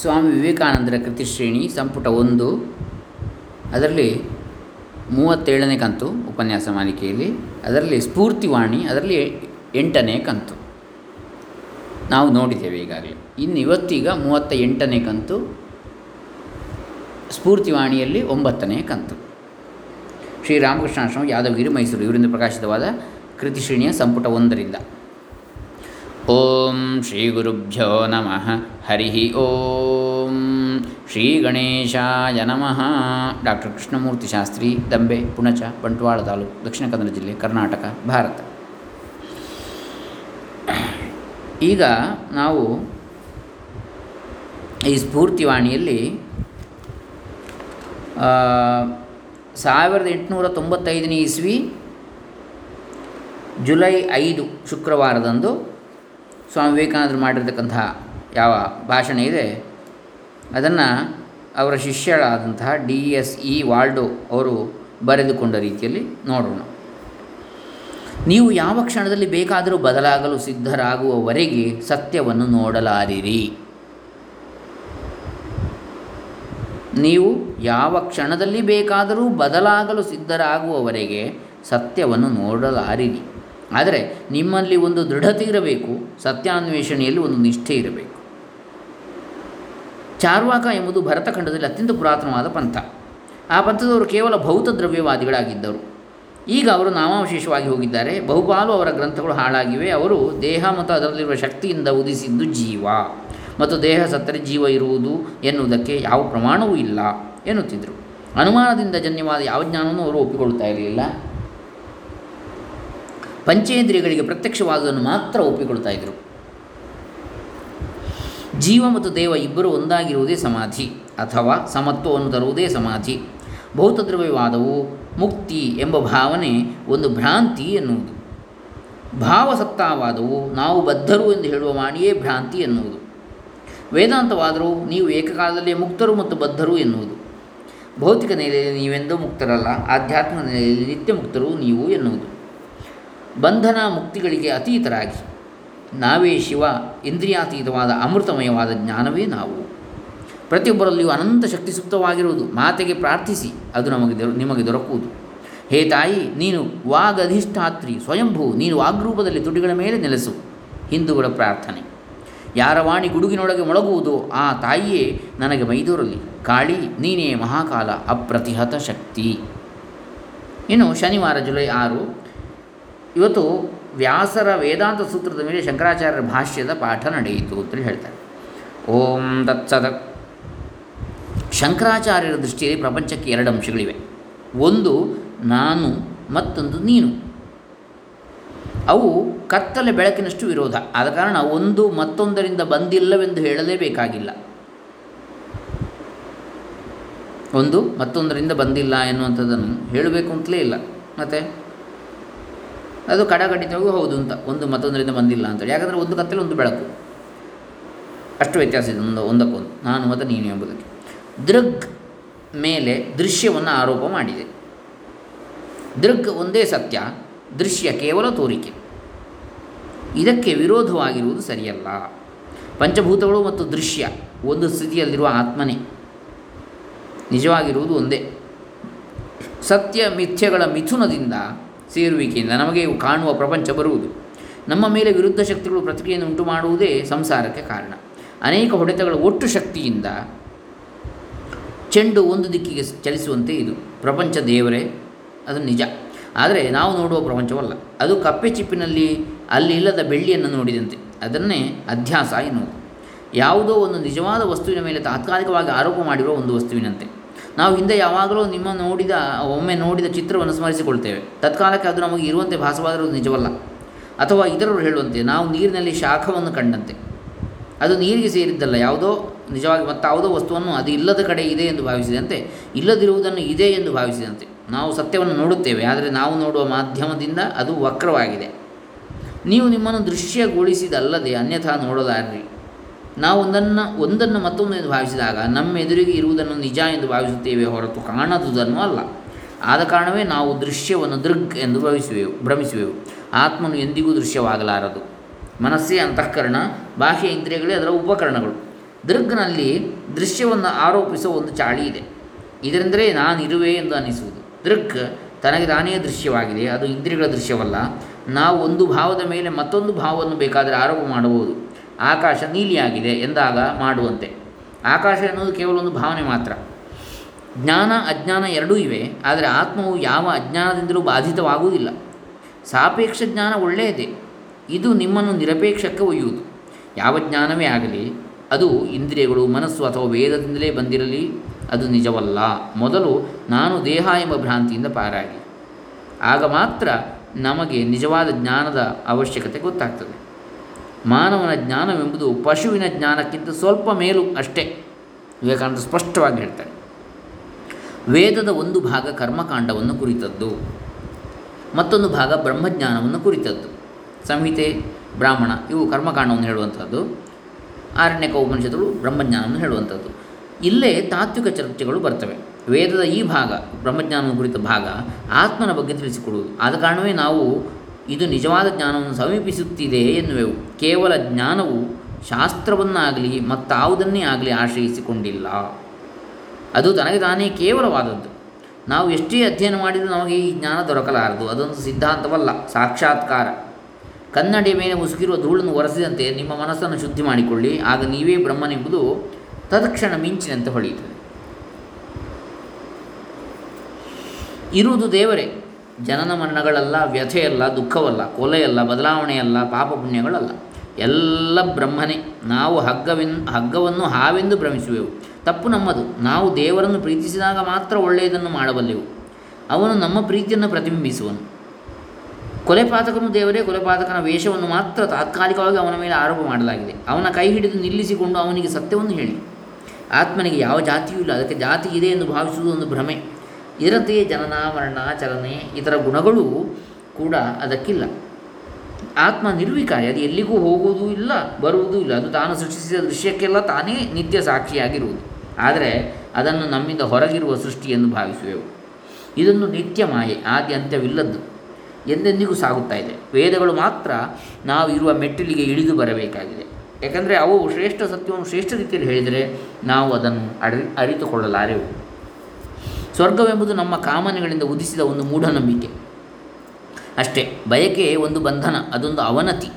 ಸ್ವಾಮಿ ವಿವೇಕಾನಂದರ ಕೃತಿಶ್ರೇಣಿ ಸಂಪುಟ ಒಂದು. ಅದರಲ್ಲಿ ಮೂವತ್ತೇಳನೇ ಕಂತು ಉಪನ್ಯಾಸ ಮಾಲಿಕೆಯಲ್ಲಿ, ಅದರಲ್ಲಿ ಸ್ಫೂರ್ತಿವಾಣಿ ಅದರಲ್ಲಿ ಎಂಟನೇ ಕಂತು. ನಾವು ನೋಡಿದ್ದೇವೆ ಈಗಾಗಲೇ. ಇನ್ನು ಇವತ್ತೀಗ ಮೂವತ್ತ ಎಂಟನೇ ಕಂತು ಸ್ಫೂರ್ತಿವಾಣಿಯಲ್ಲಿ ಒಂಬತ್ತನೇ ಕಂತು. ಶ್ರೀರಾಮಕೃಷ್ಣಾಶ್ರಮ ಯಾದವಗಿರಿ ಮೈಸೂರು, ಇವರಿಂದ ಪ್ರಕಾಶಿತವಾದ ಕೃತಿಶ್ರೇಣಿಯ ಸಂಪುಟ ಒಂದರಿಂದ. ಓಂ ಶ್ರೀ ಗುರುಭ್ಯೋ ನಮಃ. ಹರಿ ಓಂ ಶ್ರೀ ಗಣೇಶಾಯ ನಮಃ. ಡಾಕ್ಟರ್ ಕೃಷ್ಣಮೂರ್ತಿ ಶಾಸ್ತ್ರಿ, ದಂಬೆ, ಪುಣಚ, ಬಂಟ್ವಾಳ ತಾಲೂಕು, ದಕ್ಷಿಣ ಕನ್ನಡ ಜಿಲ್ಲೆ, ಕರ್ನಾಟಕ, ಭಾರತ. ಈಗ ನಾವು ಈ ಸ್ಫೂರ್ತಿವಾಣಿಯಲ್ಲಿ ಸಾವಿರದ ಎಂಟುನೂರ ತೊಂಬತ್ತೈದನೇ ಇಸ್ವಿ ಜುಲೈ ಐದು ಶುಕ್ರವಾರದಂದು ಸ್ವಾಮಿ ವಿವೇಕಾನಂದರು ಮಾಡಿರ್ತಕ್ಕಂತಹ ಯಾವ ಭಾಷಣ ಇದೆ, ಅದನ್ನು ಅವರ ಶಿಷ್ಯರಾದಂತಹ ಡಿ ಎಸ್ ಇ ವಾಲ್ಡೋ ಅವರು ಬರೆದುಕೊಂಡ ರೀತಿಯಲ್ಲಿ ನೋಡೋಣ. ನೀವು ಯಾವ ಕ್ಷಣದಲ್ಲಿ ಬೇಕಾದರೂ ಬದಲಾಗಲು ಸಿದ್ಧರಾಗುವವರೆಗೆ ಸತ್ಯವನ್ನು ನೋಡಲಾರಿರಿ. ನೀವು ಯಾವ ಕ್ಷಣದಲ್ಲಿ ಬೇಕಾದರೂ ಬದಲಾಗಲು ಸಿದ್ಧರಾಗುವವರೆಗೆ ಸತ್ಯವನ್ನು ನೋಡಲಾರಿರಿ. ಆದರೆ ನಿಮ್ಮಲ್ಲಿ ಒಂದು ದೃಢತೆ ಇರಬೇಕು, ಸತ್ಯಾನ್ವೇಷಣೆಯಲ್ಲಿ ಒಂದು ನಿಷ್ಠೆ ಇರಬೇಕು. ಚಾರ್ವಾಕ ಎಂಬುದು ಭರತಖಂಡದಲ್ಲಿ ಅತ್ಯಂತ ಪುರಾತನವಾದ ಪಂಥ. ಆ ಪಂಥದವರು ಕೇವಲ ಭೌತ ದ್ರವ್ಯವಾದಿಗಳಾಗಿದ್ದರು. ಈಗ ಅವರು ನಾಮಾವಶೇಷವಾಗಿ ಹೋಗಿದ್ದಾರೆ. ಬಹುಪಾಲು ಅವರ ಗ್ರಂಥಗಳು ಹಾಳಾಗಿವೆ. ಅವರು ದೇಹ ಮತ್ತು ಅದರಲ್ಲಿರುವ ಶಕ್ತಿಯಿಂದ ಉದಿಸಿದ್ದು ಜೀವ ಮತ್ತು ದೇಹ ಸತ್ತರೆ ಜೀವ ಇರುವುದು ಎನ್ನುವುದಕ್ಕೆ ಯಾವ ಪ್ರಮಾಣವೂ ಇಲ್ಲ ಎನ್ನುತ್ತಿದ್ದರು. ಅನುಮಾನದಿಂದ ಜನ್ಯವಾದ ಯಾವ ಜ್ಞಾನವನ್ನು ಅವರು ಒಪ್ಪಿಕೊಳ್ಳುತ್ತಾ ಇರಲಿಲ್ಲ. ಪಂಚೇಂದ್ರಿಯಗಳಿಗೆ ಪ್ರತ್ಯಕ್ಷವಾದುದನ್ನು ಮಾತ್ರ ಒಪ್ಪಿಕೊಳ್ತಾ ಇದ್ದರು ಜೀವ ಮತ್ತು ದೇವ ಇಬ್ಬರು ಒಂದಾಗಿರುವುದೇ ಸಮಾಧಿ ಅಥವಾ ಸಮತ್ವವನ್ನು ತರುವುದೇ ಸಮಾಧಿ. ಭೌತದ್ರವ್ಯವಾದವು ಮುಕ್ತಿ ಎಂಬ ಭಾವನೆ ಒಂದು ಭ್ರಾಂತಿ ಎನ್ನುವುದು. ಭಾವಸತ್ತಾವಾದವು, ನಾವು ಬದ್ಧರು ಎಂದು ಹೇಳುವ ವಾಣಿಯೇ ಭ್ರಾಂತಿ ಎನ್ನುವುದು. ವೇದಾಂತವಾದರೂ ನೀವು ಏಕಕಾಲದಲ್ಲಿ ಮುಕ್ತರು ಮತ್ತು ಬದ್ಧರು ಎನ್ನುವುದು. ಭೌತಿಕ ನೆಲೆಯಲ್ಲಿ ನೀವೆಂದೂ ಮುಕ್ತರಲ್ಲ, ಆಧ್ಯಾತ್ಮಿಕ ನೆಲೆಯಲ್ಲಿ ನಿತ್ಯ ಮುಕ್ತರು ನೀವು ಎನ್ನುವುದು. ಬಂಧನ ಮುಕ್ತಿಗಳಿಗೆ ಅತೀತರಾಗಿ. ನಾವೇ ಶಿವ, ಇಂದ್ರಿಯಾತೀತವಾದ ಅಮೃತಮಯವಾದ ಜ್ಞಾನವೇ ನಾವು. ಪ್ರತಿಯೊಬ್ಬರಲ್ಲಿಯೂ ಅನಂತ ಶಕ್ತಿ ಸುಪ್ತವಾಗಿರುವುದು. ಮಾತೆಗೆ ಪ್ರಾರ್ಥಿಸಿ, ಅದು ನಮಗೆ ನಿಮಗೆ ದೊರಕುವುದು. ಹೇ ತಾಯಿ, ನೀನು ವಾಗಧಿಷ್ಠಾತ್ರಿ, ಸ್ವಯಂಭೂ, ನೀನು ವಾಗ್ರೂಪದಲ್ಲಿ ತುಟಿಗಳ ಮೇಲೆ ನೆಲೆಸು. ಹಿಂದೂಗಳ ಪ್ರಾರ್ಥನೆ. ಯಾರ ವಾಣಿ ಗುಡುಗಿನೊಳಗೆ ಮೊಳಗುವುದು, ಆ ತಾಯಿಯೇ ನನಗೆ ಮೈದೂರಲ್ಲಿ ಕಾಳಿ, ನೀನೇ ಮಹಾಕಾಲ ಅಪ್ರತಿಹತ ಶಕ್ತಿ. ಇನ್ನು ಶನಿವಾರ ಜುಲೈ ಆರು ಇವತ್ತು ವ್ಯಾಸರ ವೇದಾಂತ ಸೂತ್ರದ ಮೇಲೆ ಶಂಕರಾಚಾರ್ಯರ ಭಾಷ್ಯದ ಪಾಠ ನಡೆಯಿತು ಅಂತೇಳಿ ಹೇಳ್ತಾರೆ. ಓಂ ತತ್ಸದ. ಶಂಕರಾಚಾರ್ಯರ ದೃಷ್ಟಿಯಲ್ಲಿ ಪ್ರಪಂಚಕ್ಕೆ ಎರಡು ಅಂಶಗಳಿವೆ. ಒಂದು, ನಾನು, ಮತ್ತೊಂದು, ನೀನು. ಅವು ಕತ್ತಲೆ ಬೆಳಕಿನಷ್ಟು ವಿರೋಧ. ಆದ ಕಾರಣ ಒಂದು ಮತ್ತೊಂದರಿಂದ ಬಂದಿಲ್ಲವೆಂದು ಹೇಳಲೇಬೇಕಾಗಿಲ್ಲ. ಒಂದು ಮತ್ತೊಂದರಿಂದ ಬಂದಿಲ್ಲ ಎನ್ನುವಂಥದ್ದನ್ನು ಹೇಳಬೇಕು ಅಂತಲೇ ಇಲ್ಲ. ಮತ್ತು? ಅದು ಕಡಗಡಿತವಾಗೂ ಹೌದು ಅಂತ. ಒಂದು ಮತ್ತೊಂದರಿಂದ ಬಂದಿಲ್ಲ ಅಂತೇಳಿ ಯಾಕಂದರೆ ಒಂದು ಕತ್ತಲೆ, ಒಂದು ಬೆಳಕು. ಅಷ್ಟು ವ್ಯತ್ಯಾಸ ಇದೆ ಒಂದು ಒಂದಕ್ಕೊಂದು ನಾನು ಮತ್ತು ನೀನು ಎಂಬುದಕ್ಕೆ. ದೃಗ್ ಮೇಲೆ ದೃಶ್ಯವನ್ನು ಆರೋಪ ಮಾಡಿದೆ. ದೃಗ್ ಒಂದೇ ಸತ್ಯ, ದೃಶ್ಯ ಕೇವಲ ತೋರಿಕೆ. ಇದಕ್ಕೆ ವಿರೋಧವಾಗಿರುವುದು ಸರಿಯಲ್ಲ. ಪಂಚಭೂತಗಳು ಮತ್ತು ದೃಶ್ಯ ಒಂದು ಸ್ಥಿತಿಯಲ್ಲಿರುವ ಆತ್ಮನೇ. ನಿಜವಾಗಿರುವುದು ಒಂದೇ. ಸತ್ಯ, ಮಿಥ್ಯಗಳ ಮಿಥುನದಿಂದ ಸೇರುವಿಕೆಯಿಂದ ನಮಗೆ ಕಾಣುವ ಪ್ರಪಂಚ ಬರುವುದು. ನಮ್ಮ ಮೇಲೆ ವಿರುದ್ಧ ಶಕ್ತಿಗಳು ಪ್ರತಿಕ್ರಿಯೆಯನ್ನು ಉಂಟು ಮಾಡುವುದೇ ಸಂಸಾರಕ್ಕೆ ಕಾರಣ. ಅನೇಕ ಹೊಡೆತಗಳ ಒಟ್ಟು ಶಕ್ತಿಯಿಂದ ಚೆಂಡು ಒಂದು ದಿಕ್ಕಿಗೆ ಚಲಿಸುವಂತೆ ಇದು. ಪ್ರಪಂಚ ದೇವರೇ, ಅದು ನಿಜ. ಆದರೆ ನಾವು ನೋಡುವ ಪ್ರಪಂಚವಲ್ಲ. ಅದು ಕಪ್ಪೆ ಚಿಪ್ಪಿನಲ್ಲಿ ಅಲ್ಲಿ ಇಲ್ಲದ ಬೆಳ್ಳಿಯನ್ನು ನೋಡಿದಂತೆ. ಅದನ್ನೇ ಅಧ್ಯಾಸ ಎನ್ನುವುದು. ಯಾವುದೋ ಒಂದು ನಿಜವಾದ ವಸ್ತುವಿನ ಮೇಲೆ ತಾತ್ಕಾಲಿಕವಾಗಿ ಆರೋಪ ಮಾಡಿರುವ ಒಂದು ವಸ್ತುವಿನಂತೆ. ನಾವು ಹಿಂದೆ ಯಾವಾಗಲೂ ನಿಮ್ಮ ನೋಡಿದ, ಒಮ್ಮೆ ನೋಡಿದ ಚಿತ್ರವನ್ನು ಸ್ಮರಿಸಿಕೊಳ್ತೇವೆ. ತತ್ಕಾಲಕ್ಕೆ ಅದು ನಮಗೆ ಇರುವಂತೆ ಭಾಸವಾದರೂ ನಿಜವಲ್ಲ. ಅಥವಾ ಇತರರು ಹೇಳುವಂತೆ, ನಾವು ನೀರಿನಲ್ಲಿ ಶಾಖವನ್ನು ಕಂಡಂತೆ. ಅದು ನೀರಿಗೆ ಸೇರಿದ್ದಲ್ಲ, ಯಾವುದೋ ನಿಜವಾಗಿ ಮತ್ತಾವುದೋ ವಸ್ತುವನ್ನು ಅದು ಇಲ್ಲದ ಕಡೆ ಇದೆ ಎಂದು ಭಾವಿಸಿದಂತೆ, ಇಲ್ಲದಿರುವುದನ್ನು ಇದೆ ಎಂದು ಭಾವಿಸಿದಂತೆ. ನಾವು ಸತ್ಯವನ್ನು ನೋಡುತ್ತೇವೆ, ಆದರೆ ನಾವು ನೋಡುವ ಮಾಧ್ಯಮದಿಂದ ಅದು ವಕ್ರವಾಗಿದೆ. ನೀವು ನಿಮ್ಮನ್ನು ದೃಶ್ಯಗೊಳಿಸಿದಲ್ಲದೆ, ಅನ್ಯಥಾ ನೋಡಲಾರ್ರಿ. ನಾವು ಒಂದನ್ನು ಒಂದನ್ನು ಮತ್ತೊಂದು ಎಂದು ಭಾವಿಸಿದಾಗ ನಮ್ಮ ಎದುರಿಗೆ ಇರುವುದನ್ನು ನಿಜ ಎಂದು ಭಾವಿಸುತ್ತೇವೆ ಹೊರತು ಕಾಣದುದನ್ನು ಅಲ್ಲ. ಆದ ಕಾರಣವೇ ನಾವು ದೃಶ್ಯವನ್ನು ದೃಗ್ ಎಂದು ಭಾವಿಸುವೆವು, ಭ್ರಮಿಸುವೆವು. ಆತ್ಮನು ಎಂದಿಗೂ ದೃಶ್ಯವಾಗಲಾರದು. ಮನಸ್ಸೇ ಅಂತಃಕರಣ, ಬಾಹ್ಯ ಇಂದ್ರಿಯಗಳೇ ಅದರ ಉಪಕರಣಗಳು. ದೃಗ್ನಲ್ಲಿ ದೃಶ್ಯವನ್ನು ಆರೋಪಿಸುವ ಒಂದು ಚಾಳಿ ಇದೆ. ಇದರಿಂದಲೇ ನಾನಿರುವೆ ಎಂದು ಅನಿಸುವುದು ದೃಗ್ ತನಗೆ ತಾನೇ ದೃಶ್ಯವಾಗಿದೆ, ಅದು ಇಂದ್ರಿಯಗಳ ದೃಶ್ಯವಲ್ಲ. ನಾವು ಒಂದು ಭಾವದ ಮೇಲೆ ಮತ್ತೊಂದು ಭಾವವನ್ನು ಬೇಕಾದರೆ ಆರೋಪ ಮಾಡಬಹುದು ಆಕಾಶ ನೀಲಿಯಾಗಿದೆ ಎಂದಾಗ ಮಾಡುವಂತೆ. ಆಕಾಶ ಎನ್ನುವುದು ಕೇವಲ ಒಂದು ಭಾವನೆ ಮಾತ್ರ. ಜ್ಞಾನ, ಅಜ್ಞಾನ ಎರಡೂ ಇವೆ, ಆದರೆ ಆತ್ಮವು ಯಾವ ಅಜ್ಞಾನದಿಂದಲೂ ಬಾಧಿತವಾಗುವುದಿಲ್ಲ. ಸಾಪೇಕ್ಷ ಜ್ಞಾನ ಒಳ್ಳೆಯದೇ. ಇದು ನಿಮ್ಮನ್ನು ನಿರಪೇಕ್ಷಕ್ಕೆ ಒಯ್ಯುವುದು. ಯಾವ ಜ್ಞಾನವೇ ಆಗಲಿ, ಅದು ಇಂದ್ರಿಯಗಳು, ಮನಸ್ಸು ಅಥವಾ ವೇದದಿಂದಲೇ ಬಂದಿರಲಿ, ಅದು ನಿಜವಲ್ಲ. ಮೊದಲು ನಾನು ದೇಹ ಎಂಬ ಭ್ರಾಂತಿಯಿಂದ ಪಾರಾಗಿ. ಆಗ ಮಾತ್ರ ನಮಗೆ ನಿಜವಾದ ಜ್ಞಾನದ ಅವಶ್ಯಕತೆ ಗೊತ್ತಾಗ್ತದೆ. ಮಾನವನ ಜ್ಞಾನವೆಂಬುದು ಪಶುವಿನ ಜ್ಞಾನಕ್ಕಿಂತ ಸ್ವಲ್ಪ ಮೇಲು ಅಷ್ಟೇ. ವಿವೇಕಾನಂದ ಸ್ಪಷ್ಟವಾಗಿ ಹೇಳ್ತಾರೆ. ವೇದದ ಒಂದು ಭಾಗ ಕರ್ಮಕಾಂಡವನ್ನು ಕುರಿತದ್ದು. ಮತ್ತೊಂದು ಭಾಗ ಬ್ರಹ್ಮಜ್ಞಾನವನ್ನು ಕುರಿತದ್ದು. ಸಂಹಿತೆ, ಬ್ರಾಹ್ಮಣ ಇವು ಕರ್ಮಕಾಂಡವನ್ನು ಹೇಳುವಂಥದ್ದು ಆರಣ್ಯಕ ಉಪನಿಷತ್ತುಗಳು ಬ್ರಹ್ಮಜ್ಞಾನವನ್ನು ಹೇಳುವಂಥದ್ದು ಇಲ್ಲೇ ತಾತ್ವಿಕ ಚರ್ಚೆಗಳು ಬರ್ತವೆ. ವೇದದ ಈ ಭಾಗ ಬ್ರಹ್ಮಜ್ಞಾನವನ್ನು ಕುರಿತ ಭಾಗ ಆತ್ಮನ ಬಗ್ಗೆ ತಿಳಿಸಿಕೊಡುವುದು. ಆದ ಕಾರಣವೇ ನಾವು ಇದು ನಿಜವಾದ ಜ್ಞಾನವನ್ನು ಸಮೀಪಿಸುತ್ತಿದೆ ಎನ್ನುವೆವು. ಕೇವಲ ಜ್ಞಾನವು ಶಾಸ್ತ್ರವನ್ನಾಗಲಿ ಮತ್ತಾವುದನ್ನೇ ಆಗಲಿ ಆಶ್ರಯಿಸಿಕೊಂಡಿಲ್ಲ. ಅದು ತನಗೆ ತಾನೇ ಕೇವಲವಾದದ್ದು. ನಾವು ಎಷ್ಟೇ ಅಧ್ಯಯನ ಮಾಡಿದರೂ ನಮಗೆ ಈ ಜ್ಞಾನ ದೊರಕಲಾರದು. ಅದೊಂದು ಸಿದ್ಧಾಂತವಲ್ಲ, ಸಾಕ್ಷಾತ್ಕಾರ. ಕನ್ನಡಿಯ ಮೇಲೆ ಮುಸುಕಿರುವ ಧೂಳನ್ನು ಒರೆಸಿದಂತೆ ನಿಮ್ಮ ಮನಸ್ಸನ್ನು ಶುದ್ಧಿ ಮಾಡಿಕೊಳ್ಳಿ. ಆಗ ನೀವೇ ಬ್ರಹ್ಮನೆಂಬುದು ತತ್ಕ್ಷಣ ಮಿಂಚಿನಂತೆ ಹೊಳೆಯುತ್ತದೆ. ಇರುವುದು ದೇವರೇ ಜನನ ಮರಣಗಳಲ್ಲ ವ್ಯಥೆಯಲ್ಲ ದುಃಖವಲ್ಲ ಕೊಲೆಯಲ್ಲ ಬದಲಾವಣೆಯಲ್ಲ ಪಾಪ ಪುಣ್ಯಗಳಲ್ಲ. ಎಲ್ಲ ಬ್ರಹ್ಮನೇ. ನಾವು ಹಗ್ಗವಿನ್, ಹಗ್ಗವನ್ನು ಹಾವೆಂದು ಭ್ರಮಿಸುವೆವು. ತಪ್ಪು ನಮ್ಮದು. ನಾವು ದೇವರನ್ನು ಪ್ರೀತಿಸಿದಾಗ ಮಾತ್ರ ಒಳ್ಳೆಯದನ್ನು ಮಾಡಬಲ್ಲೆವು. ಅವನು ನಮ್ಮ ಪ್ರೀತಿಯನ್ನು ಪ್ರತಿಬಿಂಬಿಸುವನು. ಕೊಲೆಪಾತಕನು ದೇವರೇ, ಕೊಲೆಪಾತಕನ ವೇಷವನ್ನು ಮಾತ್ರ ತಾತ್ಕಾಲಿಕವಾಗಿ ಅವನ ಮೇಲೆ ಆರೋಪ ಮಾಡಲಾಗಿದೆ. ಅವನ ಕೈ ಹಿಡಿದು ನಿಲ್ಲಿಸಿಕೊಂಡು ಅವನಿಗೆ ಸತ್ಯವನ್ನು ಹೇಳಿ. ಆತ್ಮನಿಗೆ ಯಾವ ಜಾತಿಯೂ ಇಲ್ಲ. ಅದಕ್ಕೆ ಜಾತಿ ಇದೆ ಎಂದು ಭಾವಿಸುವುದು ಒಂದು ಭ್ರಮೆ. ಇದರಂತೆಯೇ ಜನನ ಚಲನೆ ಇತರ ಗುಣಗಳು ಕೂಡ ಅದಕ್ಕಿಲ್ಲ. ಆತ್ಮ ನಿರ್ವಿಕಾಯ ಅದು ಎಲ್ಲಿಗೂ ಹೋಗುವುದೂ ಇಲ್ಲ, ಬರುವುದೂ ಇಲ್ಲ, ಅದು ತಾನು ಸೃಷ್ಟಿಸಿದ ದೃಶ್ಯಕ್ಕೆಲ್ಲ ತಾನೇ ನಿತ್ಯ ಸಾಕ್ಷಿಯಾಗಿರುವುದು. ಆದರೆ ಅದನ್ನು ನಮ್ಮಿಂದ ಹೊರಗಿರುವ ಸೃಷ್ಟಿ ಎಂದು ಭಾವಿಸುವೆವು. ಇದನ್ನು ನಿತ್ಯ ಮಾಯೆ, ಆದಿ ಅಂತ್ಯವಿಲ್ಲದ್ದು ಎಂದೆಂದಿಗೂ ಸಾಗುತ್ತಾ ಇದೆ. ವೇದಗಳು ಮಾತ್ರ ನಾವು ಇರುವ ಮೆಟ್ಟಿಲಿಗೆ ಇಳಿದು ಬರಬೇಕಾಗಿದೆ. ಯಾಕಂದರೆ ಅವು ಶ್ರೇಷ್ಠ ಸತ್ಯವನ್ನು ಶ್ರೇಷ್ಠ ರೀತಿಯಲ್ಲಿ ಹೇಳಿದರೆ ನಾವು ಅದನ್ನು ಅರಿ, ಅರಿತುಕೊಳ್ಳಲಾರೆವು. ಸ್ವರ್ಗವೆಂಬುದು ನಮ್ಮ ಕಾಮನೆಗಳಿಂದ ಉದಿಸಿದ ಒಂದು ಮೂಢನಂಬಿಕೆ. ಅಷ್ಟೇ, ಬಯಕೆ ಒಂದು ಬಂಧನ, ಅದೊಂದು ಅವನತಿ.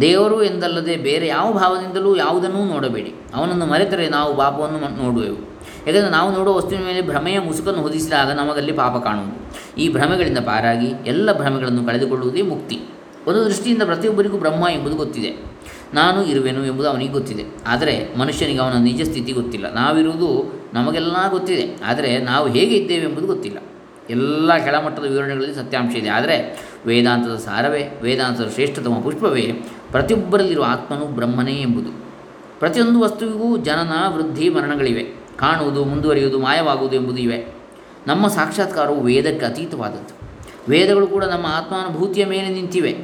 ದೇವರು ಎಂದಲ್ಲದೆ ಬೇರೆ ಯಾವ ಭಾವದಿಂದಲೂ ಯಾವುದನ್ನೂ ನೋಡಬೇಡಿ. ಅವನನ್ನು ಮರೆತರೆ ನಾವು ಪಾಪವನ್ನು ನೋಡುವೆವು. ಏಕೆಂದರೆ ನಾವು ನೋಡುವ ವಸ್ತುವಿನ ಮೇಲೆ ಭ್ರಮೆಯ ಮುಸುಕನ್ನು ಹೊದಿಸಿದಾಗ ನಮಗಲ್ಲಿ ಪಾಪ ಕಾಣುವುದು. ಈ ಭ್ರಮೆಗಳಿಂದ ಪಾರಾಗಿ ಎಲ್ಲ ಭ್ರಮೆಗಳನ್ನು ಕಳೆದುಕೊಳ್ಳುವುದೇ ಮುಕ್ತಿ. ಒಂದು ದೃಷ್ಟಿಯಿಂದ ಪ್ರತಿಯೊಬ್ಬರಿಗೂ ಬ್ರಹ್ಮ ಎಂಬುದು ಗೊತ್ತಿದೆ. ನಾನು ಇರುವೆನು ಎಂಬುದು ಅವನಿಗೆ ಗೊತ್ತಿದೆ. ಆದರೆ ಮನುಷ್ಯನಿಗೆ ಅವನ ನಿಜ ಸ್ಥಿತಿ ಗೊತ್ತಿಲ್ಲ. ನಾವಿರುವುದು ನಮಗೆಲ್ಲ ಗೊತ್ತಿದೆ. ಆದರೆ ನಾವು ಹೇಗೆ ಇದ್ದೇವೆ ಎಂಬುದು ಗೊತ್ತಿಲ್ಲ. ಎಲ್ಲ ಕೆಳಮಟ್ಟದ ವಿವರಣೆಗಳಲ್ಲಿ ಸತ್ಯಾಂಶ ಇದೆ. ಆದರೆ ವೇದಾಂತದ ಸಾರವೇ, ವೇದಾಂತದ ಶ್ರೇಷ್ಠತಮ ಪುಷ್ಪವೇ ಪ್ರತಿಯೊಬ್ಬರಲ್ಲಿರುವ ಆತ್ಮನು ಬ್ರಹ್ಮನೇ ಎಂಬುದು. ಪ್ರತಿಯೊಂದು ವಸ್ತುವಿಗೂ ಜನನ, ವೃದ್ಧಿ, ಮರಣಗಳಿವೆ. ಕಾಣುವುದು, ಮುಂದುವರಿಯುವುದು, ಮಾಯವಾಗುವುದು ಎಂಬುದು ಇವೆ. ನಮ್ಮ ಸಾಕ್ಷಾತ್ಕಾರವು ವೇದಕ್ಕೆ ಅತೀತವಾದದ್ದು. ವೇದಗಳು ಕೂಡ ನಮ್ಮ ಆತ್ಮಾನುಭೂತಿಯ ಮೇಲೆ ನಿಂತಿವೆ.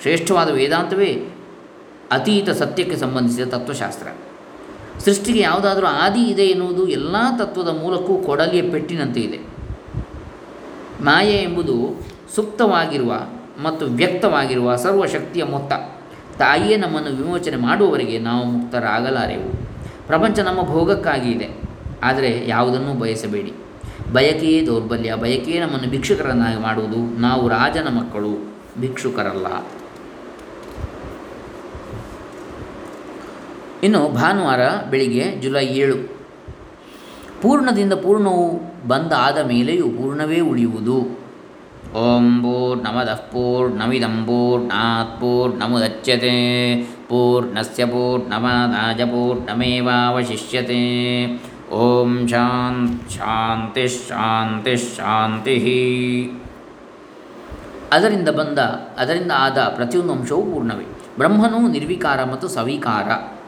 ಶ್ರೇಷ್ಠವಾದ ವೇದಾಂತವೇ ಅತೀತ ಸತ್ಯಕ್ಕೆ ಸಂಬಂಧಿಸಿದ ತತ್ವಶಾಸ್ತ್ರ. ಸೃಷ್ಟಿಗೆ ಯಾವುದಾದರೂ ಆದಿ ಇದೆ ಎನ್ನುವುದು ಎಲ್ಲ ತತ್ವದ ಮೂಲಕ್ಕೂ ಕೊಡಲಿಯ ಪೆಟ್ಟಿನಂತೆ ಇದೆ. ಮಾಯೆ ಎಂಬುದು ಸುಪ್ತವಾಗಿರುವ ಮತ್ತು ವ್ಯಕ್ತವಾಗಿರುವ ಸರ್ವಶಕ್ತಿಯ ಮೊತ್ತ. ತಾಯಿಯೇ ನಮ್ಮನ್ನು ವಿಮೋಚನೆ ಮಾಡುವವರೆಗೆ ನಾವು ಮುಕ್ತರಾಗಲಾರೆವು. ಪ್ರಪಂಚ ನಮ್ಮ ಭೋಗಕ್ಕಾಗಿ ಇದೆ. ಆದರೆ ಯಾವುದನ್ನೂ ಬಯಸಬೇಡಿ. ಬಯಕೆಯೇ ದೌರ್ಬಲ್ಯ, ಬಯಕೆಯೇ ನಮ್ಮನ್ನು ಭಿಕ್ಷುಕರನ್ನಾಗಿ ಮಾಡುವುದು. ನಾವು ರಾಜನ ಮಕ್ಕಳು, ಭಿಕ್ಷುಕರಲ್ಲ. ಇನ್ನು ಭಾನುವಾರ ಬೆಳಿಗ್ಗೆ ಜುಲೈ ಏಳು. ಪೂರ್ಣದಿಂದ ಪೂರ್ಣವು ಬಂದ ಆದ ಮೇಲೆಯೂ ಪೂರ್ಣವೇ ಉಳಿಯುವುದು. ಓಂ ಪೂರ್ಣಮದಃ ಪೂರ್ಣಮಿದಂ ಪೂರ್ಣಾತ್ ಪೂರ್ಣಮುದಚ್ಯತೆ. ಪೂರ್ಣಸ್ಯ ಪೂರ್ಣಮಾದಾಯ ಪೂರ್ಣಮೇವಾವಶಿಷ್ಯತೆ. ಓಂ ಶಾಂತ್ ಶಾಂತಿ ಶಾಂತಿ ಶಾಂತಿ. ಅದರಿಂದ ಬಂದ, ಅದರಿಂದ ಆದ ಪ್ರತಿಯೊಂದು ಅಂಶವೂ ಪೂರ್ಣವೇ. ಬ್ರಹ್ಮನು ನಿರ್ವಿಕಾರ ಮತ್ತು ಸವಿಕಾರ.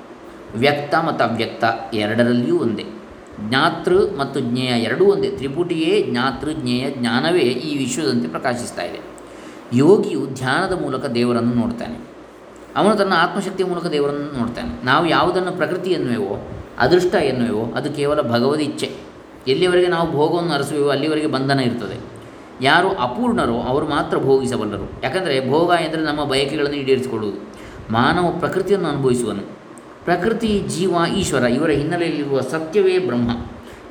ವ್ಯಕ್ತ ಮತ್ತು ಅವ್ಯಕ್ತ ಎರಡರಲ್ಲಿಯೂ ಒಂದೇ. ಜ್ಞಾತೃ ಮತ್ತು ಜ್ಞೇಯ ಎರಡೂ ಒಂದೇ. ತ್ರಿಪುಟಿಯೇ ಜ್ಞಾತೃ, ಜ್ಞೇಯ ಜ್ಞಾನವೇ ಈ ವಿಶ್ವದಂತೆ ಪ್ರಕಾಶಿಸ್ತಾ ಇದೆ. ಯೋಗಿಯು ಧ್ಯಾನದ ಮೂಲಕ ದೇವರನ್ನು ನೋಡ್ತಾನೆ. ಅವನು ತನ್ನ ಆತ್ಮಶಕ್ತಿಯ ಮೂಲಕ ದೇವರನ್ನು ನೋಡ್ತಾನೆ. ನಾವು ಯಾವುದನ್ನು ಪ್ರಕೃತಿ ಎನ್ನುವೆವೋ, ಅದೃಷ್ಟ ಎನ್ನುವೆವೋ, ಅದು ಕೇವಲ ಭಗವದ್ ಇಚ್ಛೆ. ಎಲ್ಲಿವರೆಗೆ ನಾವು ಭೋಗವನ್ನು ಅರಸುವೆವೋ, ಅಲ್ಲಿವರೆಗೆ ಬಂಧನ ಇರ್ತದೆ. ಯಾರು ಅಪೂರ್ಣರೋ ಅವರು ಮಾತ್ರ ಭೋಗಿಸಬಲ್ಲರು. ಯಾಕಂದರೆ ಭೋಗ ಎಂದರೆ ನಮ್ಮ ಬಯಕೆಗಳನ್ನು ಈಡೇರಿಸಿಕೊಳ್ಳುವುದು. ಮಾನವ ಪ್ರಕೃತಿಯನ್ನು ಅನುಭವಿಸುವನು. ಪ್ರಕೃತಿ ಜೀವ ಈಶ್ವರ ಇವರ ಹಿನ್ನೆಲೆಯಲ್ಲಿರುವ ಸತ್ಯವೇ ಬ್ರಹ್ಮ.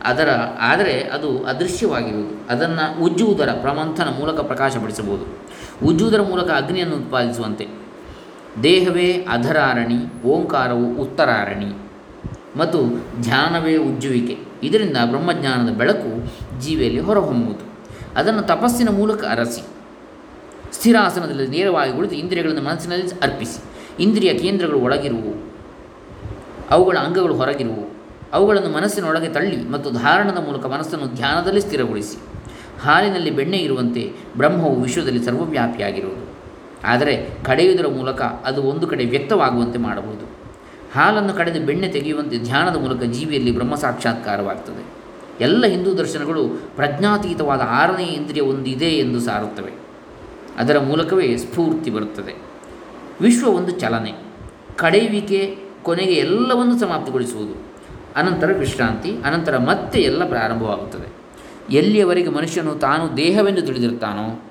ಅದರ, ಆದರೆ ಅದು ಅದೃಶ್ಯವಾಗಿರುವುದು. ಅದನ್ನು ಉಜ್ಜುವುದರ ಪ್ರಮಂಥನ ಮೂಲಕ ಪ್ರಕಾಶಪಡಿಸಬಹುದು. ಉಜ್ಜುವುದರ ಮೂಲಕ ಅಗ್ನಿಯನ್ನು ಉತ್ಪಾದಿಸುವಂತೆ. ದೇಹವೇ ಅಧರಾರಣಿ, ಓಂಕಾರವು ಉತ್ತರಾರಣಿ. ಮತ್ತು ಧ್ಯಾನವೇ ಉಜ್ಜುವಿಕೆ. ಇದರಿಂದ ಬ್ರಹ್ಮಜ್ಞಾನದ ಬೆಳಕು ಜೀವಿಯಲ್ಲಿ ಹೊರಹೊಮ್ಮುವುದು. ಅದನ್ನು ತಪಸ್ಸಿನ ಮೂಲಕ ಅರಸಿ. ಸ್ಥಿರಾಸನದಲ್ಲಿ ನೇರವಾಗಿ ಕುಳಿತು ಇಂದ್ರಿಯಗಳನ್ನು ಮನಸ್ಸಿನಲ್ಲಿ ಅರ್ಪಿಸಿ. ಇಂದ್ರಿಯ ಕೇಂದ್ರಗಳು ಒಳಗಿರುವು. ಅವುಗಳ ಅಂಗಗಳು ಹೊರಗಿರುವು. ಅವುಗಳನ್ನು ಮನಸ್ಸಿನೊಳಗೆ ತಳ್ಳಿ ಮತ್ತು ಧಾರಣದ ಮೂಲಕ ಮನಸ್ಸನ್ನು ಧ್ಯಾನದಲ್ಲಿ ಸ್ಥಿರಗೊಳಿಸಿ. ಹಾಲಿನಲ್ಲಿ ಬೆಣ್ಣೆ ಇರುವಂತೆ ಬ್ರಹ್ಮವು ವಿಶ್ವದಲ್ಲಿ ಸರ್ವವ್ಯಾಪಿಯಾಗಿರುವುದು. ಆದರೆ ಕಡೆಯುವುದರ ಮೂಲಕ ಅದು ಒಂದು ಕಡೆ ವ್ಯಕ್ತವಾಗುವಂತೆ ಮಾಡಬಹುದು. ಹಾಲನ್ನು ಕಡೆದು ಬೆಣ್ಣೆ ತೆಗೆಯುವಂತೆ ಧ್ಯಾನದ ಮೂಲಕ ಜೀವಿಯಲ್ಲಿ ಬ್ರಹ್ಮ ಸಾಕ್ಷಾತ್ಕಾರವಾಗ್ತದೆ ಎಲ್ಲ ಹಿಂದೂ ದರ್ಶನಗಳು ಪ್ರಜ್ಞಾತೀತವಾದ ಆರನೇ ಇಂದ್ರಿಯ ಒಂದಿದೆ ಎಂದು ಸಾರುತ್ತವೆ. ಅದರ ಮೂಲಕವೇ ಸ್ಫೂರ್ತಿ ಬರುತ್ತದೆ. ವಿಶ್ವ ಒಂದು ಚಲನೆ. ಕಡೆಯುವಿಕೆ ಕೊನೆಗೆ ಎಲ್ಲವನ್ನು ಸಮಾಪ್ತಿಗೊಳಿಸುವುದು. ಅನಂತರ ವಿಶ್ರಾಂತಿ, ಅನಂತರ ಮತ್ತೆ ಎಲ್ಲ ಪ್ರಾರಂಭವಾಗುತ್ತದೆ. ಎಲ್ಲಿಯವರೆಗೆ ಮನುಷ್ಯನು ತಾನು ದೇಹವೆಂದು ತಿಳಿದಿರ್ತಾನೋ